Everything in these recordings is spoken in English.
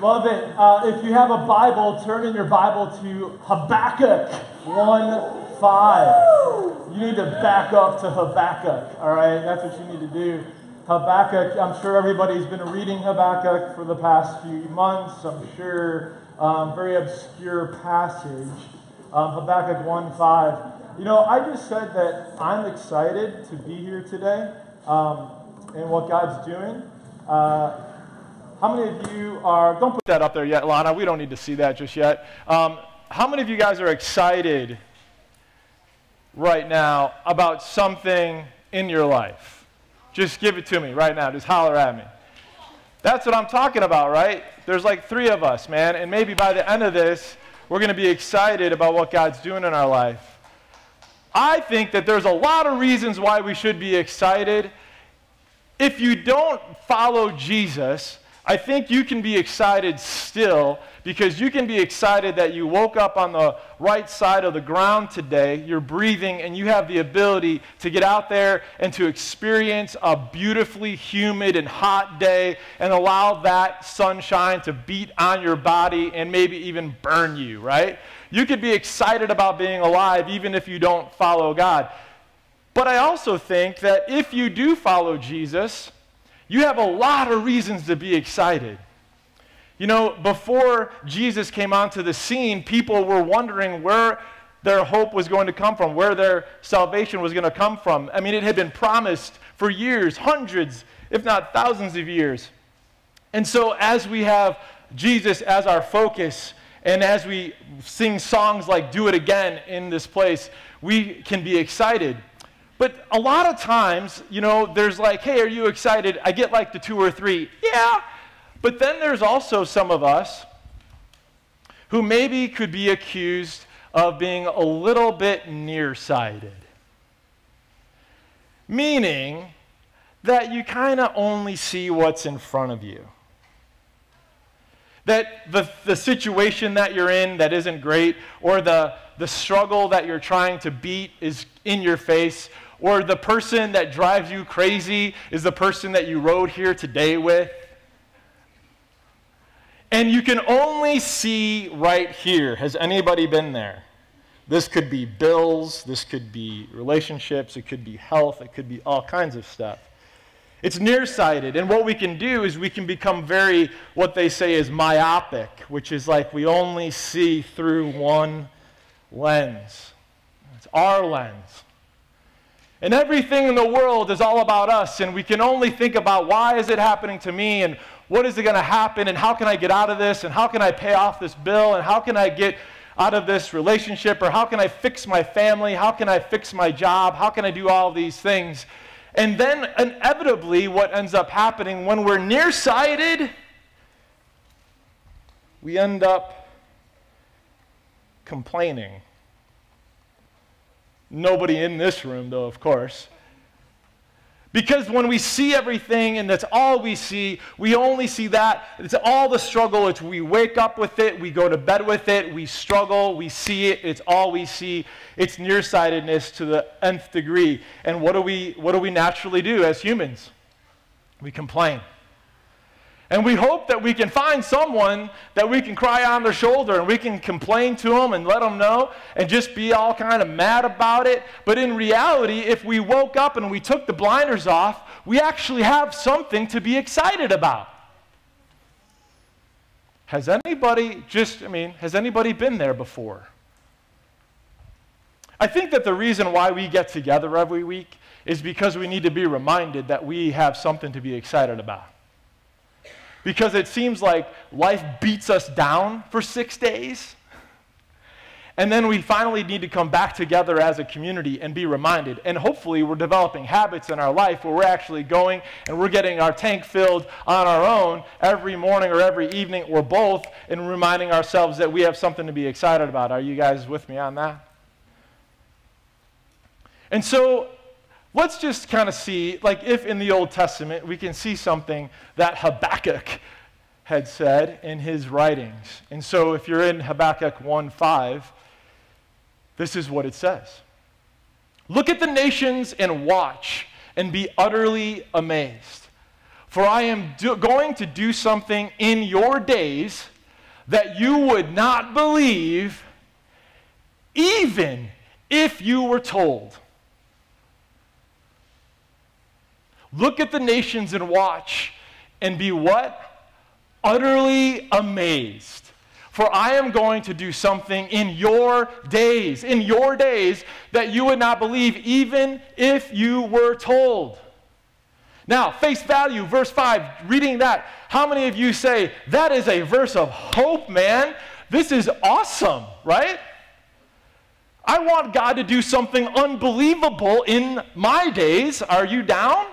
Love it. Uh, if you have a Bible, turn in your Bible to Habakkuk 1 5. You need to back up to Habakkuk, all right? That's what you need to do. Habakkuk, I'm sure everybody's been reading Habakkuk for the past few months. I'm sure um, very obscure passage. Um, Habakkuk 1 5. You know, I just said that I'm excited to be here today um, and what God's doing. Uh, how many of you are, don't put that up there yet, Lana. We don't need to see that just yet. Um, how many of you guys are excited right now about something in your life? Just give it to me right now. Just holler at me. That's what I'm talking about, right? There's like three of us, man. And maybe by the end of this, we're going to be excited about what God's doing in our life. I think that there's a lot of reasons why we should be excited. If you don't follow Jesus, I think you can be excited still because you can be excited that you woke up on the right side of the ground today, you're breathing, and you have the ability to get out there and to experience a beautifully humid and hot day and allow that sunshine to beat on your body and maybe even burn you, right? You could be excited about being alive even if you don't follow God. But I also think that if you do follow Jesus, you have a lot of reasons to be excited. You know, before Jesus came onto the scene, people were wondering where their hope was going to come from, where their salvation was going to come from. I mean, it had been promised for years, hundreds, if not thousands of years. And so, as we have Jesus as our focus, and as we sing songs like Do It Again in this place, we can be excited. But a lot of times, you know, there's like, hey, are you excited? I get like the two or three. Yeah. But then there's also some of us who maybe could be accused of being a little bit nearsighted. Meaning that you kind of only see what's in front of you. That the, the situation that you're in that isn't great, or the, the struggle that you're trying to beat is in your face, or the person that drives you crazy is the person that you rode here today with. And you can only see right here. Has anybody been there? This could be bills, this could be relationships, it could be health, it could be all kinds of stuff. It's nearsighted, and what we can do is we can become very, what they say is myopic, which is like we only see through one lens. It's our lens. And everything in the world is all about us, and we can only think about why is it happening to me, and what is it going to happen, and how can I get out of this, and how can I pay off this bill, and how can I get out of this relationship, or how can I fix my family, how can I fix my job, how can I do all these things. And then inevitably, what ends up happening when we're nearsighted, we end up complaining Nobody in this room, though, of course. Because when we see everything and that's all we see, we only see that. It's all the struggle. It's we wake up with it, we go to bed with it, we struggle, we see it, it's all we see. It's nearsightedness to the nth degree. And what do we, what do we naturally do as humans? We complain. And we hope that we can find someone that we can cry on their shoulder and we can complain to them and let them know and just be all kind of mad about it. But in reality, if we woke up and we took the blinders off, we actually have something to be excited about. Has anybody just, I mean, has anybody been there before? I think that the reason why we get together every week is because we need to be reminded that we have something to be excited about because it seems like life beats us down for six days. And then we finally need to come back together as a community and be reminded. And hopefully, we're developing habits in our life where we're actually going and we're getting our tank filled on our own every morning or every evening or both, and reminding ourselves that we have something to be excited about. Are you guys with me on that? And so, let's just kind of see, like, if in the Old Testament we can see something that Habakkuk had said in his writings. And so, if you're in Habakkuk 1 5, this is what it says Look at the nations and watch and be utterly amazed. For I am do- going to do something in your days that you would not believe, even if you were told. Look at the nations and watch and be what? Utterly amazed. For I am going to do something in your days, in your days, that you would not believe, even if you were told. Now, face value, verse 5, reading that, how many of you say, that is a verse of hope, man? This is awesome, right? I want God to do something unbelievable in my days. Are you down?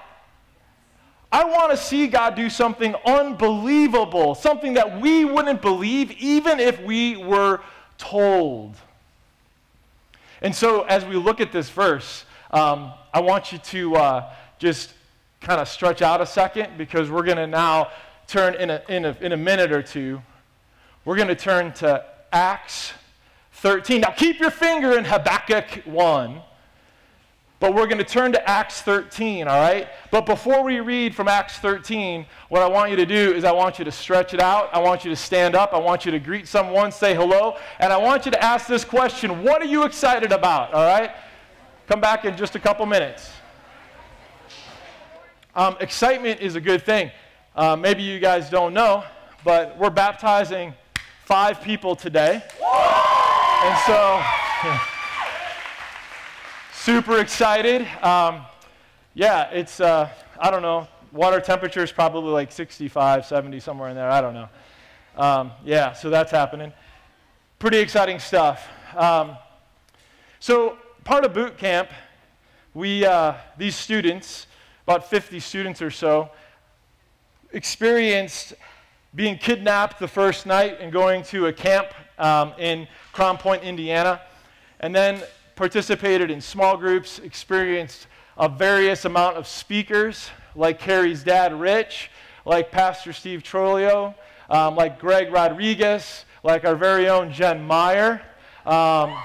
I want to see God do something unbelievable, something that we wouldn't believe even if we were told. And so, as we look at this verse, um, I want you to uh, just kind of stretch out a second because we're going to now turn in a, in, a, in a minute or two. We're going to turn to Acts 13. Now, keep your finger in Habakkuk 1. But we're going to turn to Acts 13, all right? But before we read from Acts 13, what I want you to do is I want you to stretch it out. I want you to stand up. I want you to greet someone, say hello. And I want you to ask this question What are you excited about, all right? Come back in just a couple minutes. Um, excitement is a good thing. Uh, maybe you guys don't know, but we're baptizing five people today. And so. super excited. Um, yeah, it's, uh, I don't know, water temperature is probably like 65, 70, somewhere in there. I don't know. Um, yeah, so that's happening. Pretty exciting stuff. Um, so, part of boot camp, we, uh, these students, about 50 students or so, experienced being kidnapped the first night and going to a camp um, in Crown Point, Indiana. And then participated in small groups, experienced a various amount of speakers, like Carrie's dad, Rich, like Pastor Steve Trolio, um, like Greg Rodriguez, like our very own Jen Meyer. Um,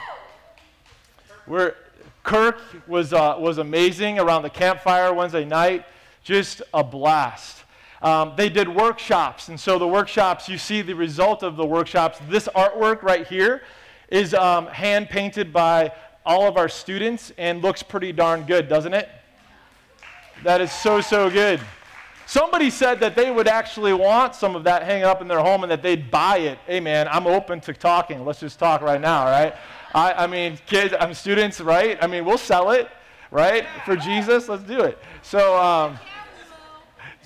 we're, Kirk was, uh, was amazing around the campfire Wednesday night. Just a blast. Um, they did workshops, and so the workshops, you see the result of the workshops. This artwork right here is um, hand painted by all of our students and looks pretty darn good, doesn't it? That is so, so good. Somebody said that they would actually want some of that hanging up in their home and that they'd buy it. Hey, man, I'm open to talking. Let's just talk right now, right? I, I mean, kids, I'm students, right? I mean, we'll sell it, right? For Jesus, let's do it. So, um,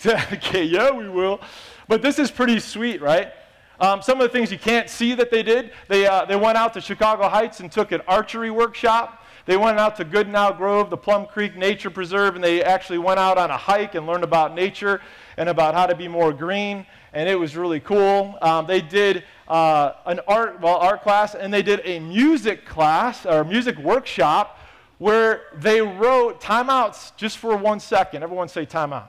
okay, yeah, we will. But this is pretty sweet, right? Um, some of the things you can't see that they did, they, uh, they went out to Chicago Heights and took an archery workshop. They went out to Goodenow Grove, the Plum Creek Nature Preserve, and they actually went out on a hike and learned about nature and about how to be more green. And it was really cool. Um, they did uh, an art, well, art class, and they did a music class or music workshop where they wrote timeouts just for one second. Everyone say timeout.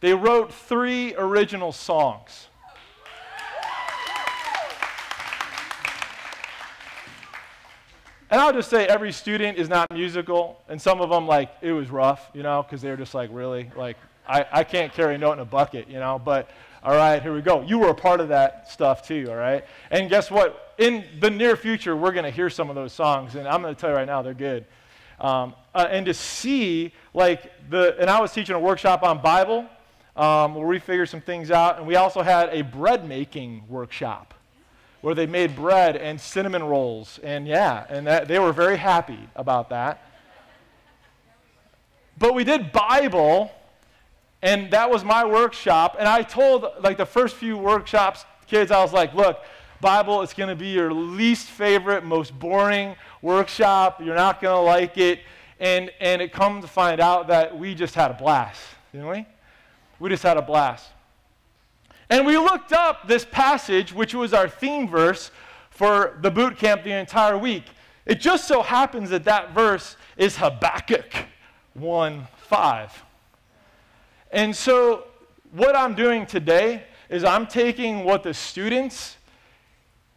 They wrote three original songs. And I'll just say every student is not musical, and some of them, like, it was rough, you know, because they were just like, really? Like, I, I can't carry a note in a bucket, you know, but all right, here we go. You were a part of that stuff too, all right? And guess what? In the near future, we're going to hear some of those songs, and I'm going to tell you right now, they're good. Um, uh, and to see, like, the, and I was teaching a workshop on Bible um, where we figured some things out, and we also had a bread making workshop where they made bread and cinnamon rolls. And yeah, and that, they were very happy about that. But we did Bible, and that was my workshop. And I told, like, the first few workshops, kids, I was like, look, Bible is going to be your least favorite, most boring workshop. You're not going to like it. And, and it come to find out that we just had a blast, didn't we? We just had a blast. And we looked up this passage, which was our theme verse for the boot camp the entire week. It just so happens that that verse is Habakkuk 1 5. And so, what I'm doing today is I'm taking what the students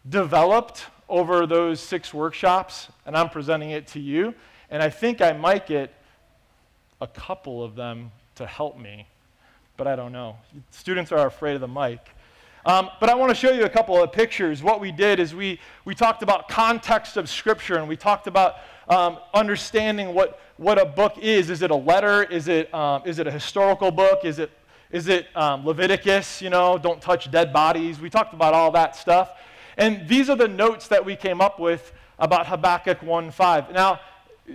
developed over those six workshops and I'm presenting it to you. And I think I might get a couple of them to help me but I don't know. Students are afraid of the mic. Um, but I want to show you a couple of pictures. What we did is we, we talked about context of Scripture, and we talked about um, understanding what, what a book is. Is it a letter? Is it, um, is it a historical book? Is it, is it um, Leviticus? You know, don't touch dead bodies. We talked about all that stuff. And these are the notes that we came up with about Habakkuk 1.5. Now,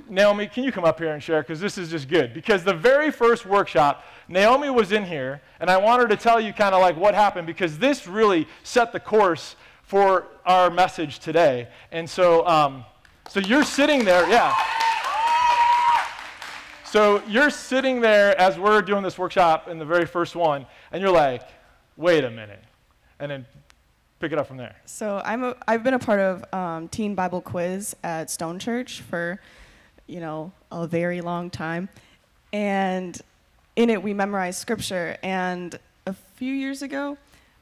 Naomi, can you come up here and share? Because this is just good. Because the very first workshop, Naomi was in here, and I wanted to tell you kind of like what happened because this really set the course for our message today. And so, um, so you're sitting there, yeah. So you're sitting there as we're doing this workshop in the very first one, and you're like, wait a minute. And then pick it up from there. So I'm a, I've been a part of um, Teen Bible Quiz at Stone Church for, you know, a very long time, and in it we memorize scripture. And a few years ago,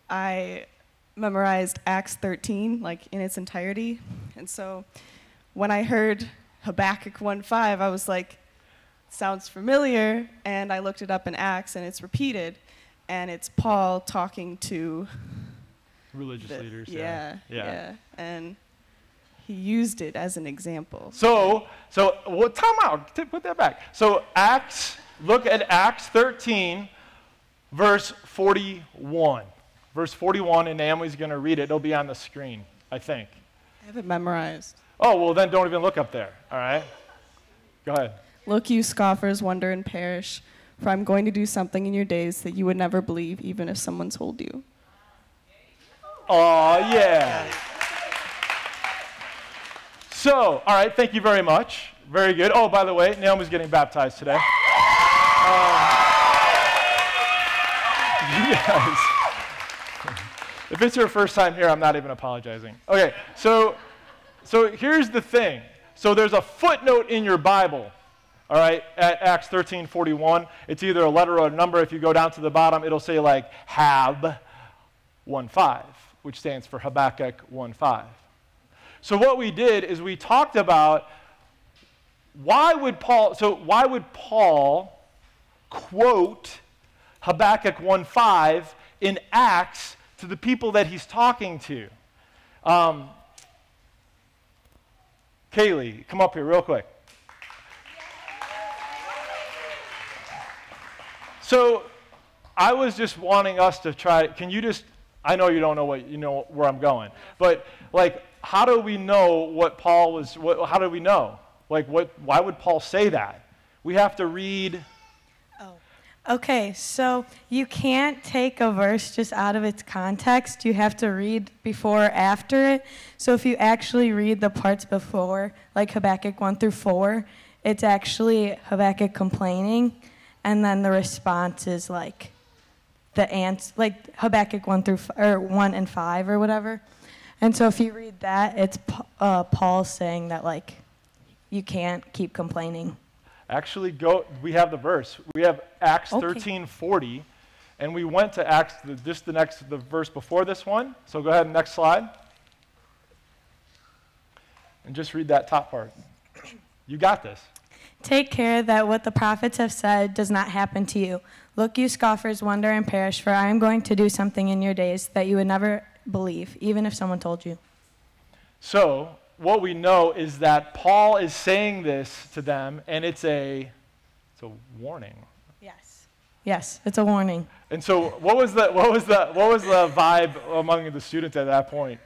I memorized Acts 13 like in its entirety, and so when I heard Habakkuk 1:5, I was like, sounds familiar, and I looked it up in Acts, and it's repeated, and it's Paul talking to religious the- leaders. Yeah, yeah. yeah, and he used it as an example. So, so well, time out. Put that back. So Acts, look at Acts 13, verse 41. Verse 41, and Naomi's going to read it. It'll be on the screen, I think. I have it memorized. Oh, well, then don't even look up there. All right? Go ahead. Look, you scoffers, wonder and perish, for I'm going to do something in your days that you would never believe, even if someone told you. Oh, yeah. So, all right, thank you very much. Very good. Oh, by the way, Naomi's getting baptized today. Um, guys, if it's your first time here, I'm not even apologizing. Okay, so, so here's the thing. So there's a footnote in your Bible, all right, at Acts 13:41. It's either a letter or a number. If you go down to the bottom, it'll say like Hab 1.5, which stands for Habakkuk 1.5. So what we did is we talked about why would Paul, so why would Paul quote Habakkuk 1.5 in Acts to the people that he's talking to? Um, Kaylee, come up here real quick. So I was just wanting us to try. Can you just? I know you don't know what you know where I'm going, but like, how do we know what Paul was? What, how do we know? Like, what? Why would Paul say that? We have to read. Oh, okay, so you can't take a verse just out of its context. You have to read before or after it. So if you actually read the parts before, like Habakkuk 1 through 4, it's actually Habakkuk complaining, and then the response is like the ants, like Habakkuk 1 through or 1 and 5 or whatever. And so if you read that, it's uh, Paul saying that like you can't keep complaining. Actually, go. We have the verse. We have Acts Okay. 13:40, and we went to Acts the, just the next the verse before this one. So go ahead, next slide, and just read that top part. You got this. Take care that what the prophets have said does not happen to you. Look, you scoffers, wonder and perish, for I am going to do something in your days that you would never believe, even if someone told you. So what we know is that Paul is saying this to them, and it's a it's a warning. Yes. Yes, it's a warning. And so what was the what was the what was the vibe among the students at that point?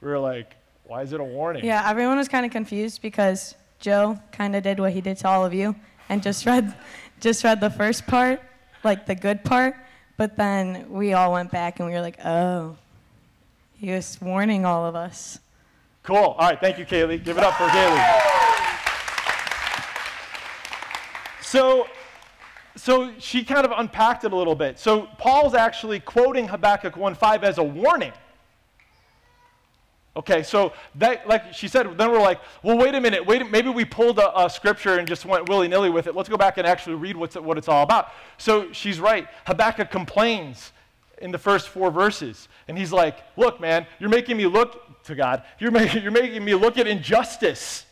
We were like, why is it a warning? Yeah, everyone was kind of confused because Joe kind of did what he did to all of you and just read just read the first part, like the good part, but then we all went back and we were like, "Oh. He was warning all of us." Cool. All right. Thank you, Kaylee. Give it up for Kaylee. So, so she kind of unpacked it a little bit. So Paul's actually quoting Habakkuk 1:5 as a warning. Okay, so that, like she said, then we're like, well, wait a minute, wait, maybe we pulled a, a scripture and just went willy nilly with it. Let's go back and actually read what's, what it's all about. So she's right. Habakkuk complains in the first four verses, and he's like, look, man, you're making me look to God. You're making, you're making me look at injustice.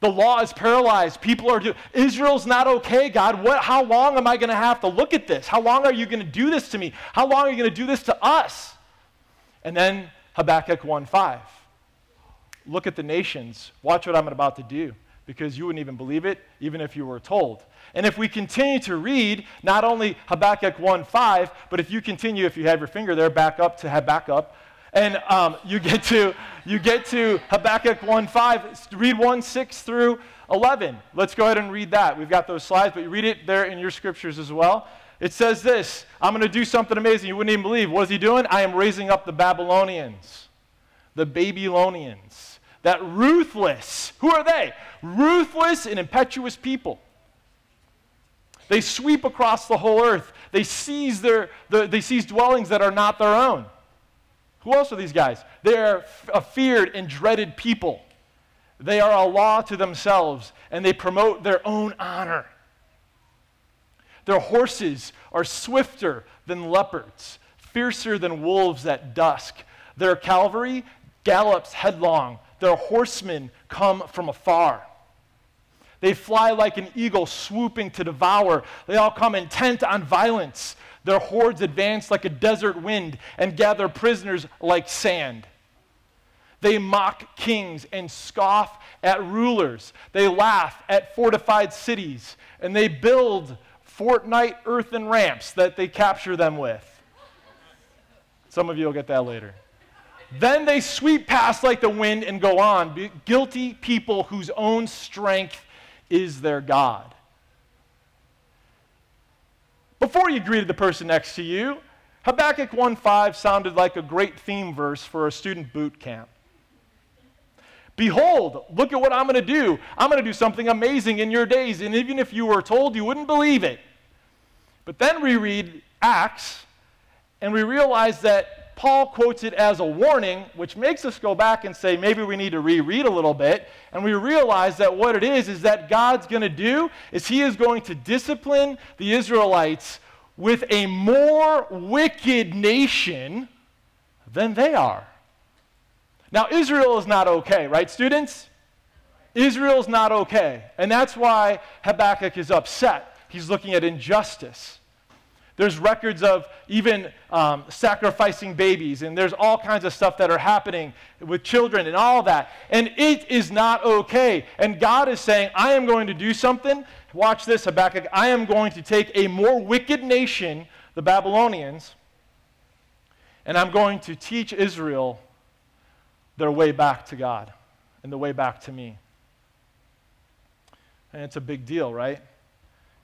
The law is paralyzed. People are doing. Israel's not okay, God. What, how long am I going to have to look at this? How long are you going to do this to me? How long are you going to do this to us? And then Habakkuk 1:5. Look at the nations. Watch what I'm about to do because you wouldn't even believe it, even if you were told. And if we continue to read not only Habakkuk 1:5, but if you continue, if you have your finger there, back up to Habakkuk, and um, you get to you get to Habakkuk 1:5. Read 1:6 through 11. Let's go ahead and read that. We've got those slides, but you read it there in your scriptures as well. It says this I'm going to do something amazing. You wouldn't even believe. What is he doing? I am raising up the Babylonians, the Babylonians, that ruthless. Who are they? Ruthless and impetuous people. They sweep across the whole earth. They seize, their, the, they seize dwellings that are not their own. Who else are these guys? They are a feared and dreaded people. They are a law to themselves, and they promote their own honor. Their horses are swifter than leopards, fiercer than wolves at dusk. Their cavalry gallops headlong. Their horsemen come from afar. They fly like an eagle swooping to devour. They all come intent on violence. Their hordes advance like a desert wind and gather prisoners like sand. They mock kings and scoff at rulers. They laugh at fortified cities and they build fortnight earthen ramps that they capture them with. Some of you will get that later. Then they sweep past like the wind and go on. Guilty people whose own strength is their God. Before you greeted the person next to you, Habakkuk 1:5 sounded like a great theme verse for a student boot camp. Behold, look at what I'm going to do. I'm going to do something amazing in your days, and even if you were told, you wouldn't believe it. But then we read Acts, and we realize that Paul quotes it as a warning, which makes us go back and say maybe we need to reread a little bit. And we realize that what it is is that God's going to do is he is going to discipline the Israelites with a more wicked nation than they are. Now, Israel is not okay, right, students? Israel's not okay. And that's why Habakkuk is upset. He's looking at injustice. There's records of even um, sacrificing babies, and there's all kinds of stuff that are happening with children and all that. And it is not okay. And God is saying, I am going to do something. Watch this, Habakkuk. I am going to take a more wicked nation, the Babylonians, and I'm going to teach Israel their way back to God and the way back to me. And it's a big deal, right?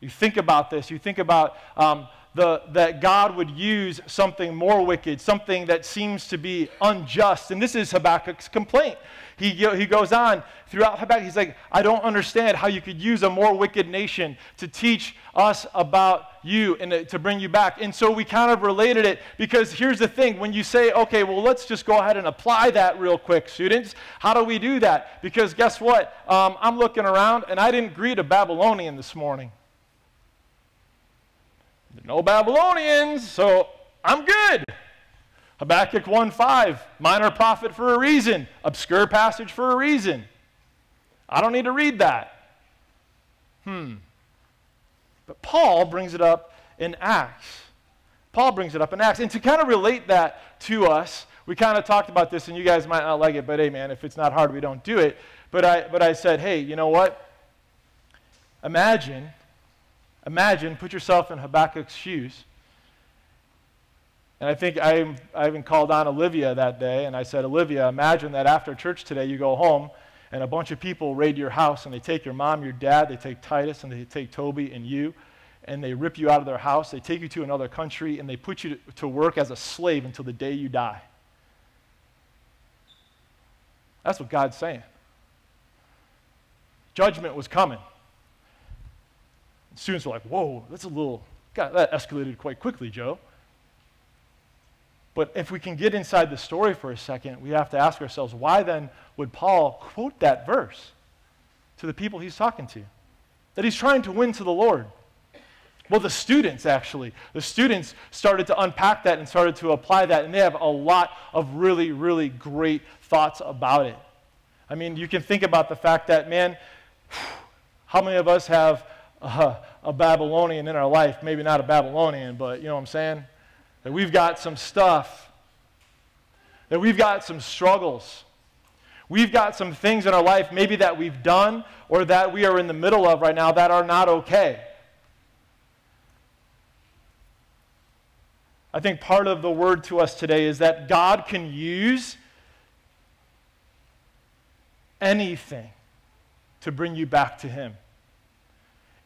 You think about this. You think about. Um, the, that God would use something more wicked, something that seems to be unjust. And this is Habakkuk's complaint. He, he goes on throughout Habakkuk, he's like, I don't understand how you could use a more wicked nation to teach us about you and to bring you back. And so we kind of related it because here's the thing when you say, okay, well, let's just go ahead and apply that real quick, students. How do we do that? Because guess what? Um, I'm looking around and I didn't greet a Babylonian this morning no Babylonians, so I'm good. Habakkuk 1:5, minor prophet for a reason, obscure passage for a reason. I don't need to read that. Hmm. But Paul brings it up in Acts. Paul brings it up in Acts. And to kind of relate that to us, we kind of talked about this, and you guys might not like it, but hey, man, if it's not hard, we don't do it. But I, but I said, hey, you know what? Imagine Imagine, put yourself in Habakkuk's shoes. And I think I, I even called on Olivia that day, and I said, Olivia, imagine that after church today, you go home, and a bunch of people raid your house, and they take your mom, your dad, they take Titus, and they take Toby and you, and they rip you out of their house. They take you to another country, and they put you to, to work as a slave until the day you die. That's what God's saying. Judgment was coming. Students were like, whoa, that's a little, God, that escalated quite quickly, Joe. But if we can get inside the story for a second, we have to ask ourselves, why then would Paul quote that verse to the people he's talking to? That he's trying to win to the Lord. Well, the students actually, the students started to unpack that and started to apply that, and they have a lot of really, really great thoughts about it. I mean, you can think about the fact that, man, How many of us have a, a Babylonian in our life? Maybe not a Babylonian, but you know what I'm saying? That we've got some stuff, that we've got some struggles. We've got some things in our life, maybe that we've done or that we are in the middle of right now, that are not okay. I think part of the word to us today is that God can use anything to bring you back to Him.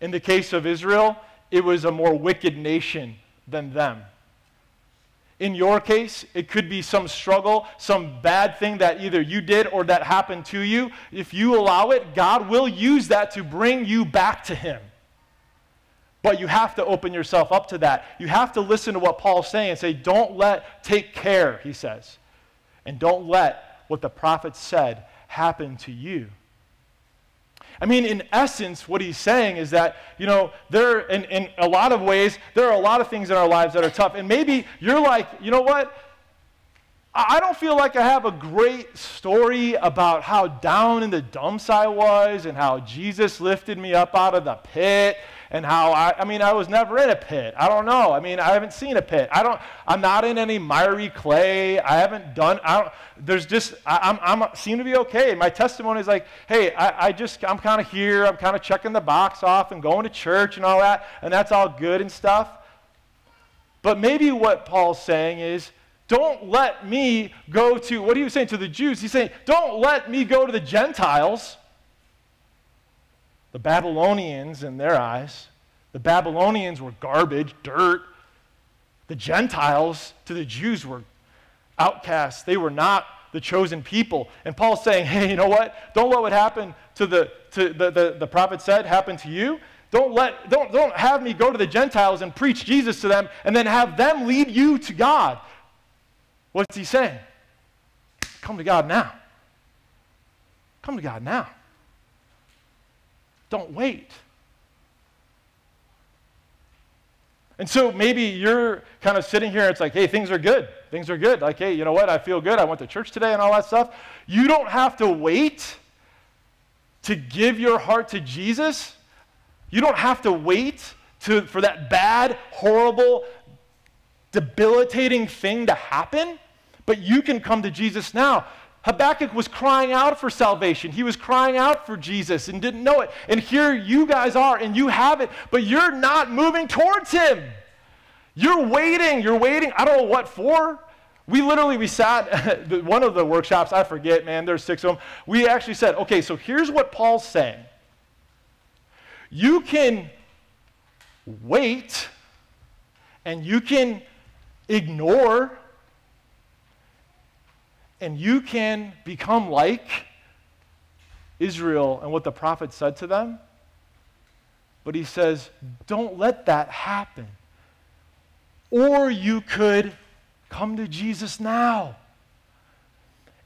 In the case of Israel, it was a more wicked nation than them. In your case, it could be some struggle, some bad thing that either you did or that happened to you. If you allow it, God will use that to bring you back to Him. But you have to open yourself up to that. You have to listen to what Paul's saying and say, don't let, take care, he says. And don't let what the prophet said happen to you. I mean, in essence, what he's saying is that, you know, there, in, in a lot of ways, there are a lot of things in our lives that are tough. And maybe you're like, you know what? I don't feel like I have a great story about how down in the dumps I was and how Jesus lifted me up out of the pit and how I, I mean, I was never in a pit. I don't know. I mean, I haven't seen a pit. I don't, I'm not in any miry clay. I haven't done, I don't, there's just, I, I'm, I'm, seem to be okay. My testimony is like, hey, I, I just, I'm kind of here. I'm kind of checking the box off and going to church and all that, and that's all good and stuff. But maybe what Paul's saying is, don't let me go to, what are you saying to the Jews? He's saying, don't let me go to the Gentiles the Babylonians, in their eyes, the Babylonians were garbage, dirt. The Gentiles, to the Jews, were outcasts. They were not the chosen people. And Paul's saying, hey, you know what? Don't let what happened to the, to the, the, the prophet said happen to you. Don't, let, don't, don't have me go to the Gentiles and preach Jesus to them and then have them lead you to God. What's he saying? Come to God now. Come to God now. Don't wait. And so maybe you're kind of sitting here, and it's like, hey, things are good. Things are good. Like, hey, you know what? I feel good. I went to church today and all that stuff. You don't have to wait to give your heart to Jesus. You don't have to wait to, for that bad, horrible, debilitating thing to happen, but you can come to Jesus now. Habakkuk was crying out for salvation. He was crying out for Jesus and didn't know it. And here you guys are, and you have it, but you're not moving towards him. You're waiting. You're waiting. I don't know what for. We literally we sat one of the workshops. I forget, man. There's six of them. We actually said, okay, so here's what Paul's saying. You can wait, and you can ignore and you can become like Israel and what the prophet said to them. But he says, don't let that happen. Or you could come to Jesus now.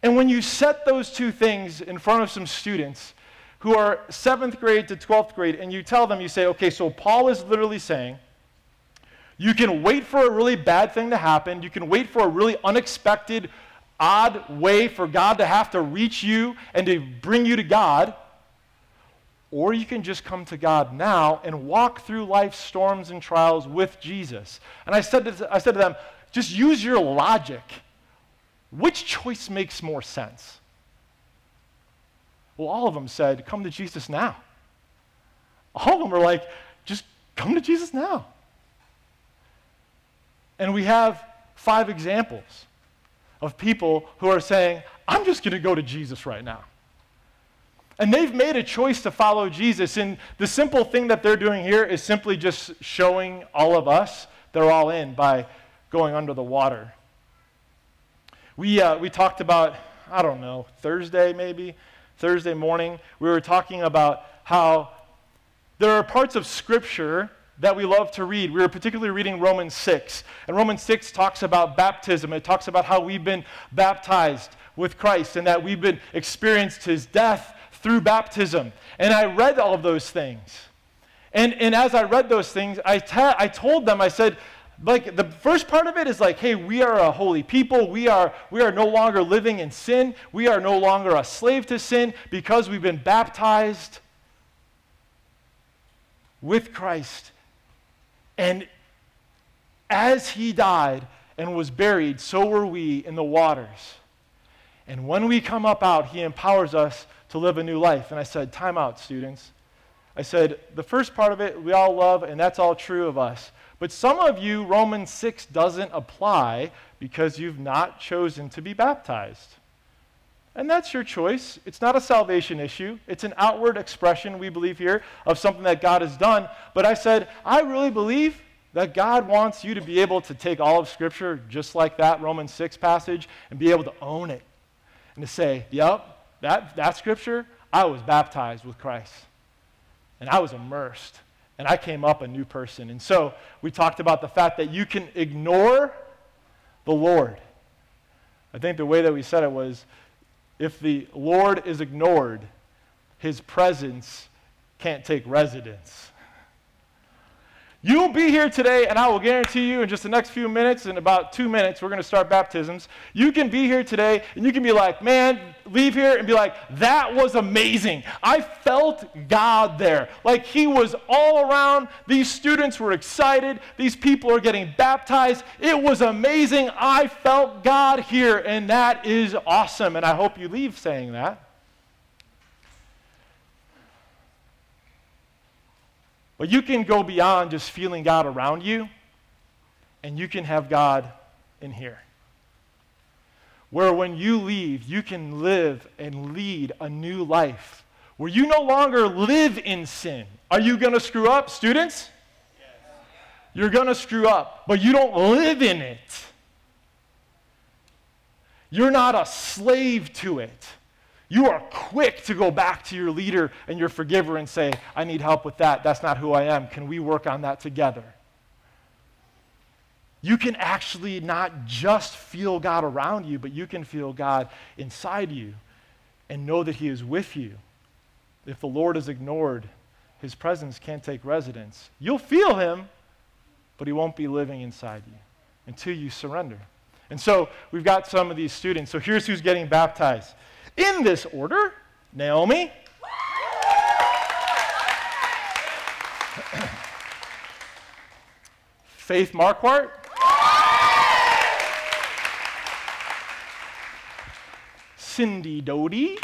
And when you set those two things in front of some students who are seventh grade to 12th grade, and you tell them, you say, okay, so Paul is literally saying, you can wait for a really bad thing to happen, you can wait for a really unexpected odd way for God to have to reach you and to bring you to God. Or you can just come to God now and walk through life's storms and trials with Jesus. And I said to, I said to them, just use your logic. Which choice makes more sense? Well, all of them said, come to Jesus now. All of them were like, just come to Jesus now. And we have five examples of people who are saying, I'm just going to go to Jesus right now. And they've made a choice to follow Jesus. And the simple thing that they're doing here is simply just showing all of us they're all in by going under the water. We, uh, we talked about, I don't know, Thursday maybe, Thursday morning, we were talking about how there are parts of Scripture that we love to read. We were particularly reading Romans 6. And Romans 6 talks about baptism. It talks about how we've been baptized with Christ and that we've been experienced his death through baptism. And I read all of those things. And, and as I read those things, I, ta- I told them, I said, like the first part of it is like hey we are a holy people we are we are no longer living in sin we are no longer a slave to sin because we've been baptized with Christ. And as he died and was buried, so were we in the waters. And when we come up out, he empowers us to live a new life. And I said, Time out, students. I said, the first part of it we all love, and that's all true of us. But some of you, Romans 6 doesn't apply because you've not chosen to be baptized. And that's your choice. It's not a salvation issue. It's an outward expression, we believe here, of something that God has done. But I said, I really believe that God wants you to be able to take all of Scripture, just like that Romans 6 passage, and be able to own it. And to say, yep, that, that Scripture, I was baptized with Christ. And I was immersed. And I came up a new person. And so we talked about the fact that you can ignore the Lord. I think the way that we said it was if the Lord is ignored, his presence can't take residence. You'll be here today, and I will guarantee you in just the next few minutes, in about two minutes, we're going to start baptisms. You can be here today, and you can be like, man, leave here and be like, that was amazing. I felt God there. Like He was all around. These students were excited. These people are getting baptized. It was amazing. I felt God here, and that is awesome. And I hope you leave saying that. But you can go beyond just feeling God around you, and you can have God in here. Where when you leave, you can live and lead a new life. Where you no longer live in sin. Are you going to screw up, students? Yes. You're going to screw up, but you don't live in it. You're not a slave to it. You are quick to go back to your leader and your forgiver and say, I need help with that. That's not who I am. Can we work on that together? You can actually not just feel God around you, but you can feel God inside you and know that He is with you. If the Lord is ignored, His presence can't take residence. You'll feel Him, but He won't be living inside you until you surrender. And so we've got some of these students. So here's who's getting baptized. In this order, Naomi. Faith Marquardt. Cindy Doty.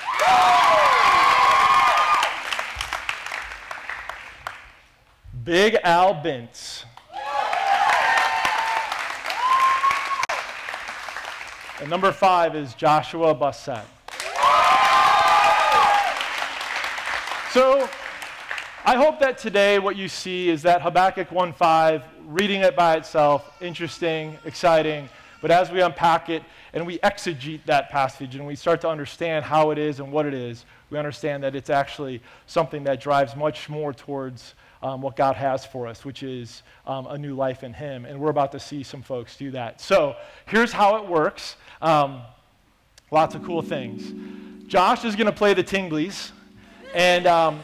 Big Al Bintz. And number five is Joshua Bassett. So I hope that today what you see is that Habakkuk 1.5, reading it by itself, interesting, exciting, but as we unpack it and we exegete that passage and we start to understand how it is and what it is, we understand that it's actually something that drives much more towards um, what God has for us, which is um, a new life in Him. And we're about to see some folks do that. So here's how it works um, lots of cool things. Josh is going to play the tinglies. And um,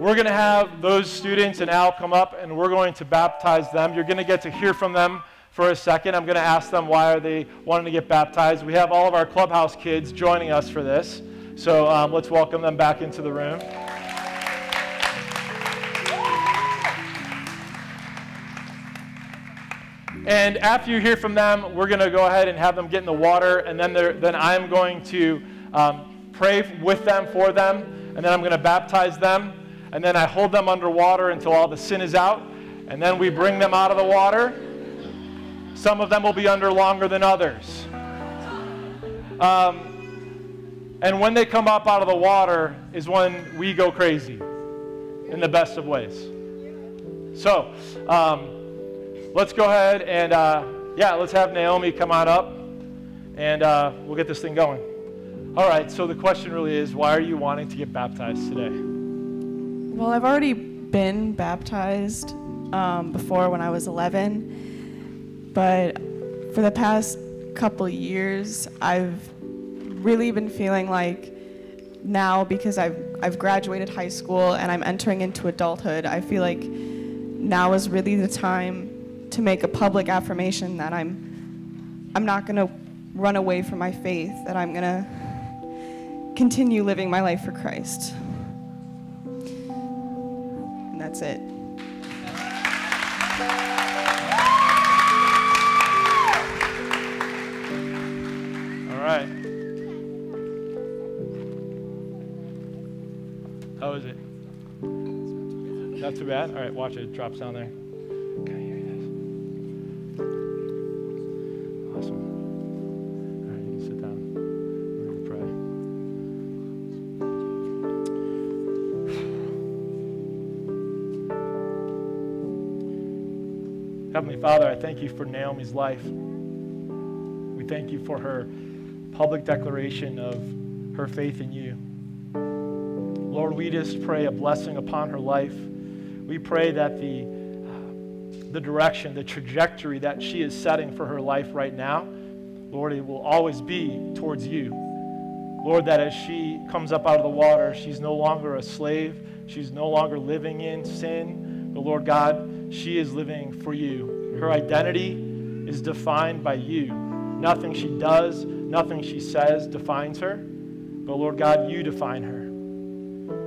we're going to have those students and Al come up and we're going to baptize them. You're going to get to hear from them for a second. I'm going to ask them why are they wanting to get baptized. We have all of our clubhouse kids joining us for this. So um, let's welcome them back into the room. And after you hear from them, we're going to go ahead and have them get in the water, and then, then I'm going to um, pray with them, for them, and then I'm going to baptize them. And then I hold them underwater until all the sin is out. And then we bring them out of the water. Some of them will be under longer than others. Um, and when they come up out of the water is when we go crazy in the best of ways. So um, let's go ahead and, uh, yeah, let's have Naomi come on up and uh, we'll get this thing going. All right, so the question really is why are you wanting to get baptized today? Well, I've already been baptized um, before when I was 11, but for the past couple years, I've really been feeling like now because I've, I've graduated high school and I'm entering into adulthood, I feel like now is really the time to make a public affirmation that I'm, I'm not going to run away from my faith, that I'm going to continue living my life for Christ. And that's it. All right. How is it? Not too bad? All right, watch it. It drops down there. Father, I thank you for Naomi's life. We thank you for her public declaration of her faith in you. Lord, we just pray a blessing upon her life. We pray that the, the direction, the trajectory that she is setting for her life right now, Lord, it will always be towards you. Lord, that as she comes up out of the water, she's no longer a slave. She's no longer living in sin. But Lord God, she is living for you. Her identity is defined by you. Nothing she does, nothing she says defines her. But Lord God, you define her.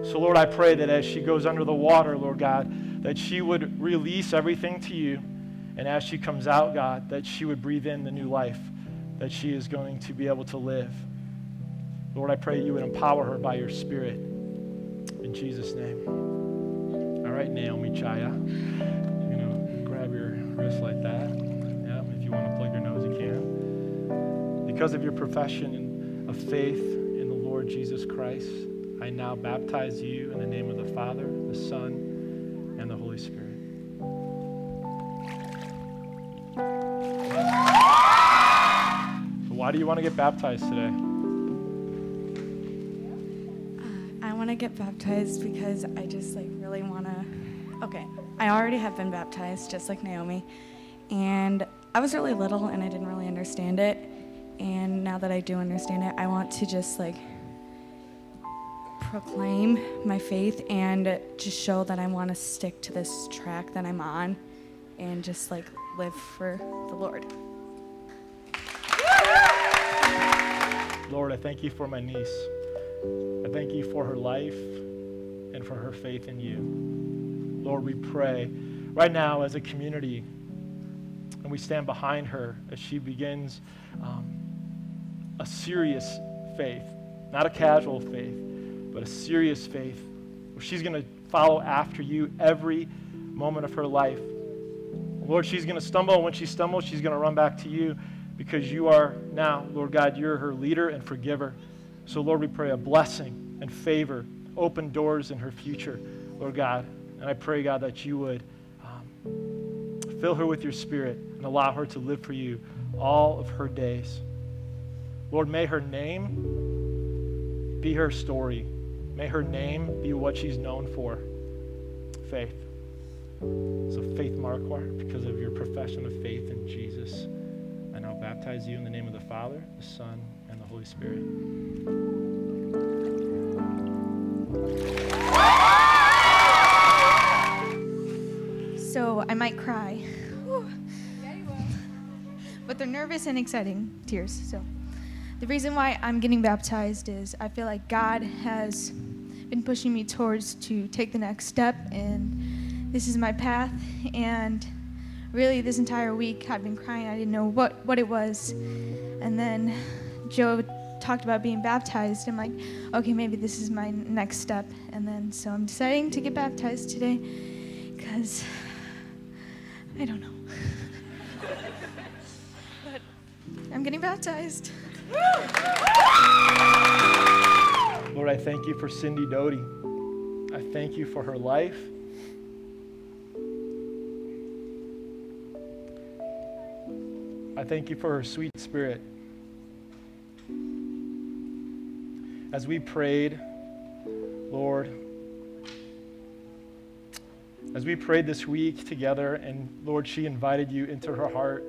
So, Lord, I pray that as she goes under the water, Lord God, that she would release everything to you. And as she comes out, God, that she would breathe in the new life that she is going to be able to live. Lord, I pray you would empower her by your Spirit. In Jesus' name. All right, Naomi Chaya. Wrist like that. Yeah, if you want to plug your nose, you can. Because of your profession of faith in the Lord Jesus Christ, I now baptize you in the name of the Father, the Son, and the Holy Spirit. Why do you want to get baptized today? Uh, I want to get baptized because I just like really want to. Okay, I already have been baptized, just like Naomi, and I was really little and I didn't really understand it. And now that I do understand it, I want to just like proclaim my faith and just show that I want to stick to this track that I'm on and just like live for the Lord. Lord, I thank you for my niece. I thank you for her life and for her faith in you. Lord, we pray right now as a community, and we stand behind her as she begins um, a serious faith, not a casual faith, but a serious faith where she's going to follow after you every moment of her life. Lord, she's going to stumble, and when she stumbles, she's going to run back to you because you are now, Lord God, you're her leader and forgiver. So, Lord, we pray a blessing and favor, open doors in her future, Lord God. And I pray, God, that you would um, fill her with your spirit and allow her to live for you all of her days. Lord, may her name be her story. May her name be what she's known for faith. So, Faith Marquardt, because of your profession of faith in Jesus, I now baptize you in the name of the Father, the Son, and the Holy Spirit. Might cry. But they're nervous and exciting tears. So the reason why I'm getting baptized is I feel like God has been pushing me towards to take the next step and this is my path and really this entire week I've been crying. I didn't know what, what it was. And then Joe talked about being baptized. I'm like, okay, maybe this is my next step. And then so I'm deciding to get baptized today because I don't know. but I'm getting baptized. Lord, I thank you for Cindy Doty. I thank you for her life. I thank you for her sweet spirit. As we prayed, Lord, as we prayed this week together, and Lord, she invited you into her heart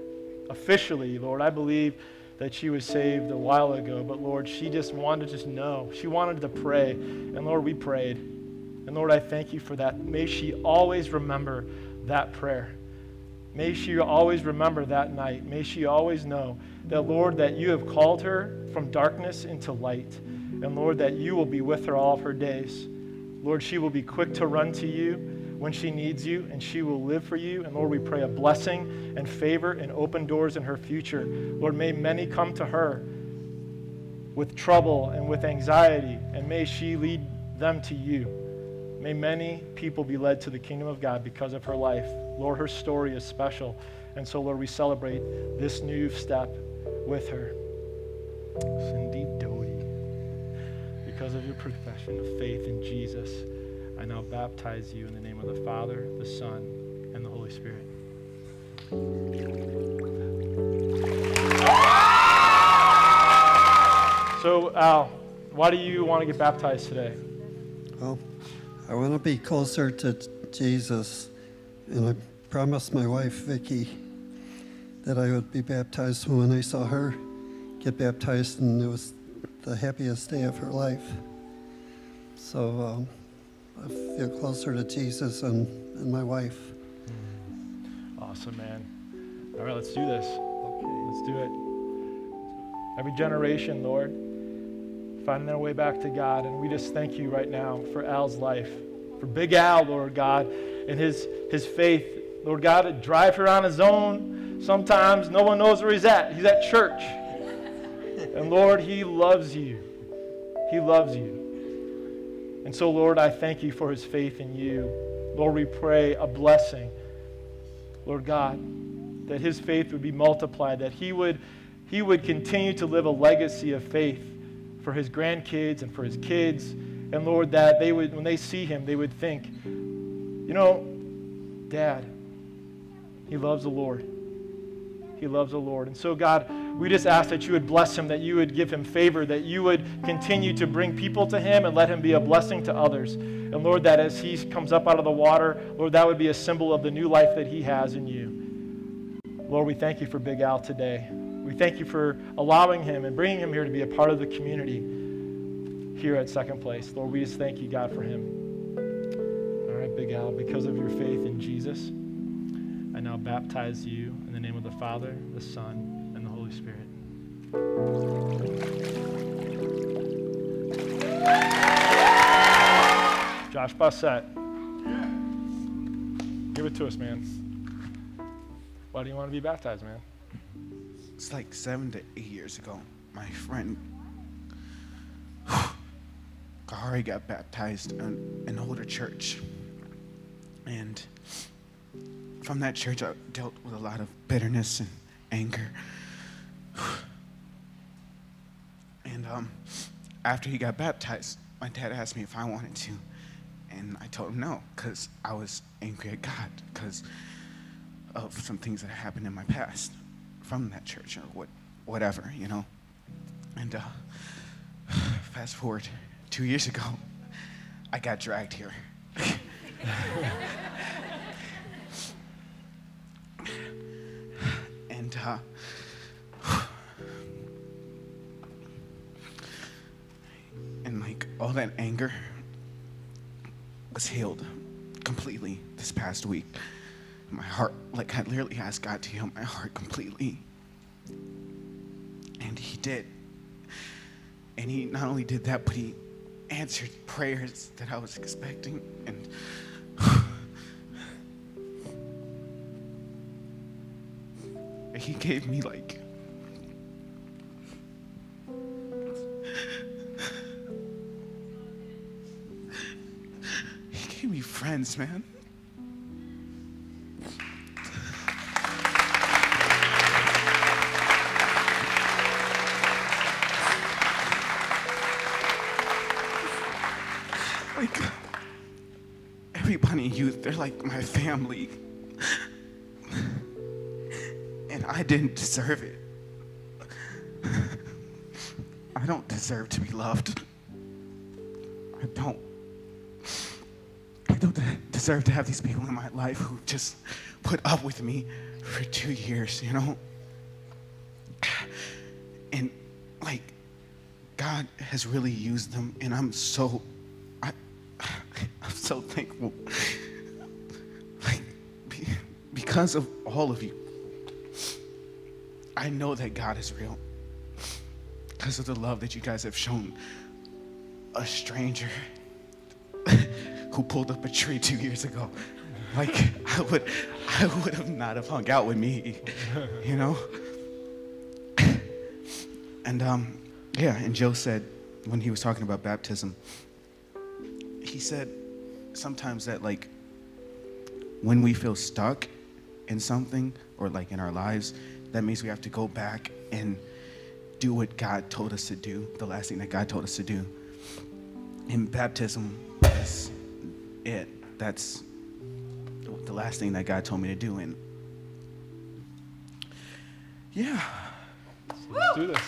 officially, Lord, I believe that she was saved a while ago, but Lord, she just wanted to just know. She wanted to pray. And Lord, we prayed. And Lord, I thank you for that. May she always remember that prayer. May she always remember that night. May she always know that, Lord, that you have called her from darkness into light. And Lord, that you will be with her all of her days. Lord, she will be quick to run to you when she needs you, and she will live for you. And Lord, we pray a blessing and favor and open doors in her future. Lord, may many come to her with trouble and with anxiety, and may she lead them to you. May many people be led to the kingdom of God because of her life. Lord, her story is special. And so, Lord, we celebrate this new step with her. Cindy Doty, because of your profession of faith in Jesus, I now baptize you in the name of the Father, the Son, and the Holy Spirit. So, Al, why do you want to get baptized today? Well, I want to be closer to Jesus, and I promised my wife, Vicki, that I would be baptized when I saw her get baptized, and it was the happiest day of her life. So um, I feel closer to Jesus and, and my wife. Hmm. Awesome, man. All right, let's do this. Okay. Let's do it. Every generation, Lord, finding their way back to God. And we just thank you right now for Al's life, for Big Al, Lord God, and his, his faith. Lord God, to drive here on his own. Sometimes no one knows where he's at. He's at church. And Lord, he loves you. He loves you. And so, Lord, I thank you for his faith in you. Lord, we pray a blessing. Lord God, that his faith would be multiplied, that he would, he would continue to live a legacy of faith for his grandkids and for his kids. And Lord, that they would, when they see him, they would think, you know, Dad, he loves the Lord. He loves the Lord. And so, God, we just ask that you would bless him, that you would give him favor, that you would continue to bring people to him and let him be a blessing to others. And Lord, that as he comes up out of the water, Lord, that would be a symbol of the new life that he has in you. Lord, we thank you for Big Al today. We thank you for allowing him and bringing him here to be a part of the community here at Second Place. Lord, we just thank you, God, for him. All right, Big Al, because of your faith in Jesus, I now baptize you in the name Father, the Son, and the Holy Spirit. Josh Bassett. Give it to us, man. Why do you want to be baptized, man? It's like seven to eight years ago. My friend Kahari got baptized in an older church. And from that church, I dealt with a lot of bitterness and anger. And um, after he got baptized, my dad asked me if I wanted to. And I told him no, because I was angry at God because of some things that happened in my past from that church or what, whatever, you know. And uh, fast forward two years ago, I got dragged here. and uh, and like all that anger was healed completely this past week. My heart, like I literally asked God to heal my heart completely. And He did. And He not only did that, but He answered prayers that I was expecting. And He gave me like He gave me friends, man. Like everybody in youth, they're like my family. I didn't deserve it. I don't deserve to be loved. I don't. I don't deserve to have these people in my life who just put up with me for two years, you know? And like, God has really used them, and I'm so, I, I'm so thankful. Like, because of all of you, I know that God is real. Because of the love that you guys have shown a stranger who pulled up a tree two years ago. Like I would, I would have not have hung out with me, you know. And um, yeah, and Joe said when he was talking about baptism, he said sometimes that like when we feel stuck in something or like in our lives, that means we have to go back and do what God told us to do, the last thing that God told us to do. And baptism is it. That's the last thing that God told me to do. And yeah. Let's do this.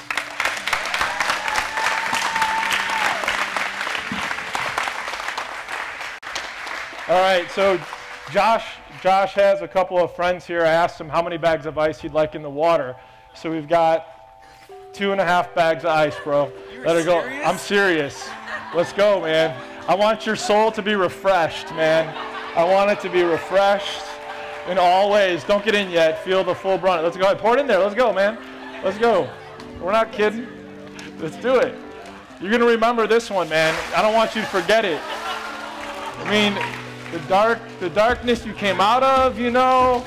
All right, so Josh, Josh has a couple of friends here. I asked him how many bags of ice he'd like in the water. So we've got two and a half bags of ice, bro. Let her go. I'm serious. Let's go, man. I want your soul to be refreshed, man. I want it to be refreshed in all ways. Don't get in yet. Feel the full brunt. Let's go ahead. Pour it in there. Let's go, man. Let's go. We're not kidding. Let's do it. You're going to remember this one, man. I don't want you to forget it. I mean, the dark, the darkness you came out of, you know.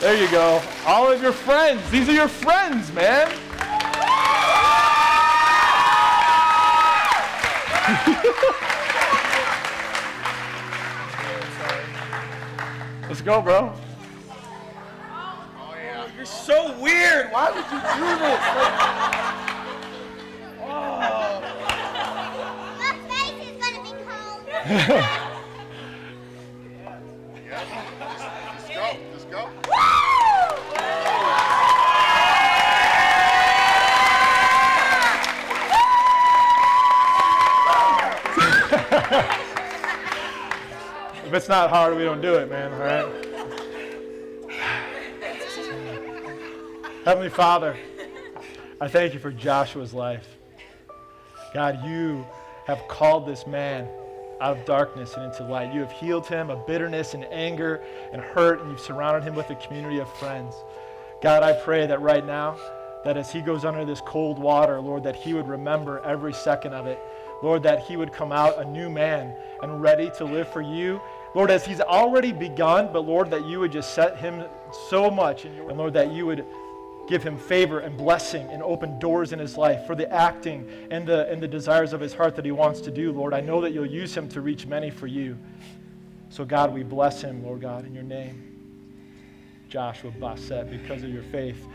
There you go. All of your friends. These are your friends, man. Let's go, bro. Oh, yeah. You're so weird. Why would you do this? My face is gonna be cold. it's not hard, we don't do it, man. All right. Heavenly Father, I thank you for Joshua's life. God, you have called this man out of darkness and into light. You have healed him of bitterness and anger and hurt, and you've surrounded him with a community of friends. God, I pray that right now, that as he goes under this cold water, Lord, that he would remember every second of it. Lord, that he would come out a new man and ready to live for you. Lord, as he's already begun, but Lord, that you would just set him so much, and Lord, that you would give him favor and blessing and open doors in his life for the acting and the, and the desires of his heart that he wants to do, Lord. I know that you'll use him to reach many for you. So, God, we bless him, Lord God, in your name. Joshua Bassett, because of your faith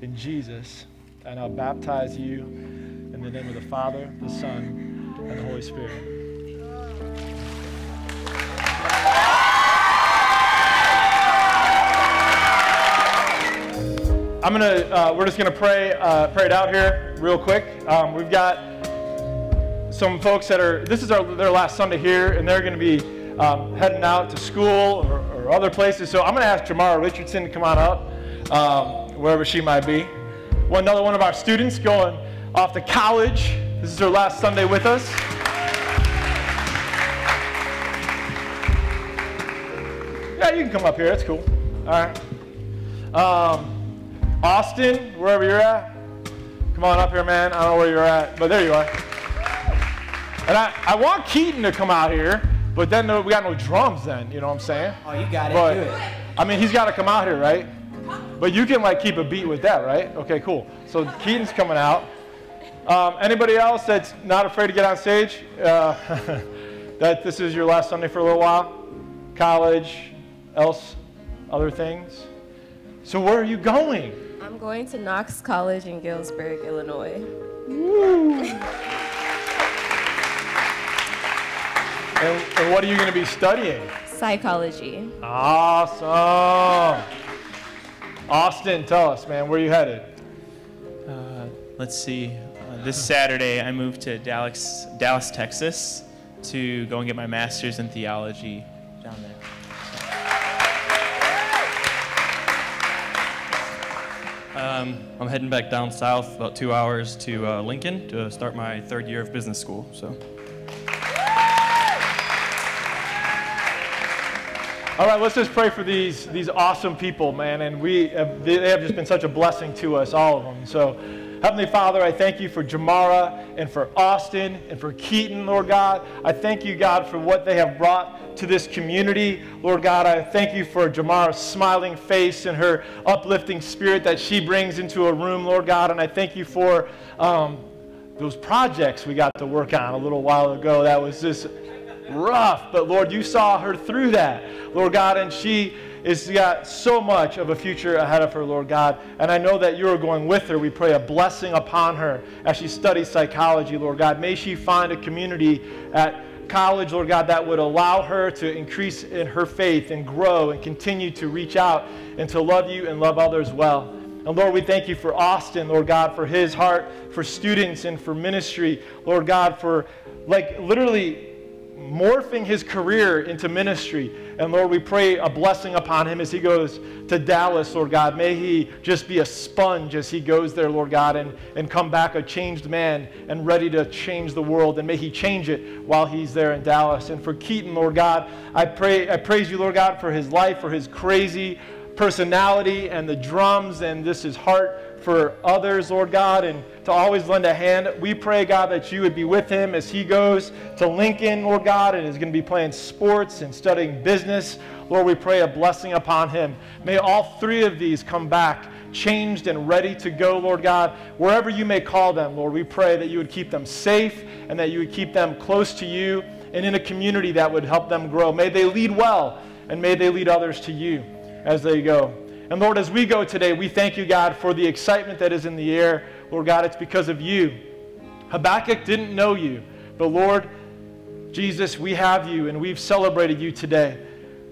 in Jesus. And I'll baptize you in the name of the Father, the Son, and the Holy Spirit. I'm gonna. Uh, we're just gonna pray. Uh, pray it out here real quick. Um, we've got some folks that are. This is our their last Sunday here, and they're gonna be um, heading out to school or, or other places. So I'm gonna ask Jamara Richardson to come on up, um, wherever she might be. Another one of our students going off to college. This is her last Sunday with us. Yeah, you can come up here. That's cool. All right. Um, Austin, wherever you're at, come on up here, man. I don't know where you're at, but there you are. And I, I want Keaton to come out here, but then no, we got no drums then, you know what I'm saying? Oh, you got it. But, Do it. I mean, he's got to come out here, right? But you can like keep a beat with that, right? Okay, cool. So Keaton's coming out. Um, anybody else that's not afraid to get on stage? Uh, that this is your last Sunday for a little while? College, else, other things? So where are you going? I'm going to Knox College in Galesburg, Illinois. And, and what are you going to be studying? Psychology. Awesome. Austin, tell us, man, where you headed? Uh, let's see. Uh, this Saturday, I moved to Dallas, Dallas, Texas, to go and get my master's in theology down there. Um, I'm heading back down south about two hours to uh, Lincoln to start my third year of business school. So. All right, let's just pray for these these awesome people, man. And we have, they have just been such a blessing to us, all of them. So, Heavenly Father, I thank you for Jamara and for Austin and for Keaton, Lord God. I thank you, God, for what they have brought to this community. Lord God, I thank you for Jamara's smiling face and her uplifting spirit that she brings into a room, Lord God. And I thank you for um, those projects we got to work on a little while ago. That was just rough, but Lord, you saw her through that, Lord God, and she is got so much of a future ahead of her, Lord God. And I know that you are going with her. We pray a blessing upon her as she studies psychology, Lord God. May she find a community at college, Lord God, that would allow her to increase in her faith and grow and continue to reach out and to love you and love others well. And Lord, we thank you for Austin, Lord God, for his heart for students and for ministry. Lord God, for like literally morphing his career into ministry. And Lord, we pray a blessing upon him as he goes to Dallas, Lord God. May he just be a sponge as he goes there, Lord God, and, and come back a changed man and ready to change the world. And may he change it while he's there in Dallas. And for Keaton, Lord God, I pray I praise you, Lord God, for his life, for his crazy personality and the drums and this his heart for others, Lord God, and to always lend a hand. We pray, God, that you would be with him as he goes to Lincoln, Lord God, and is going to be playing sports and studying business. Lord, we pray a blessing upon him. May all three of these come back changed and ready to go, Lord God, wherever you may call them, Lord. We pray that you would keep them safe and that you would keep them close to you and in a community that would help them grow. May they lead well and may they lead others to you as they go. And Lord, as we go today, we thank you, God, for the excitement that is in the air. Lord God, it's because of you. Habakkuk didn't know you, but Lord Jesus, we have you and we've celebrated you today.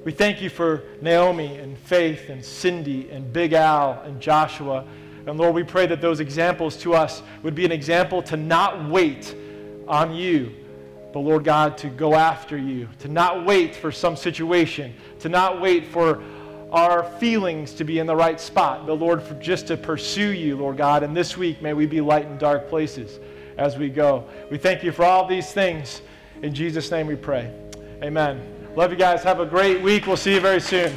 We thank you for Naomi and Faith and Cindy and Big Al and Joshua. And Lord, we pray that those examples to us would be an example to not wait on you, but Lord God, to go after you, to not wait for some situation, to not wait for our feelings to be in the right spot, but Lord, for just to pursue you, Lord God. And this week, may we be light in dark places as we go. We thank you for all these things. In Jesus' name we pray. Amen. Love you guys. Have a great week. We'll see you very soon.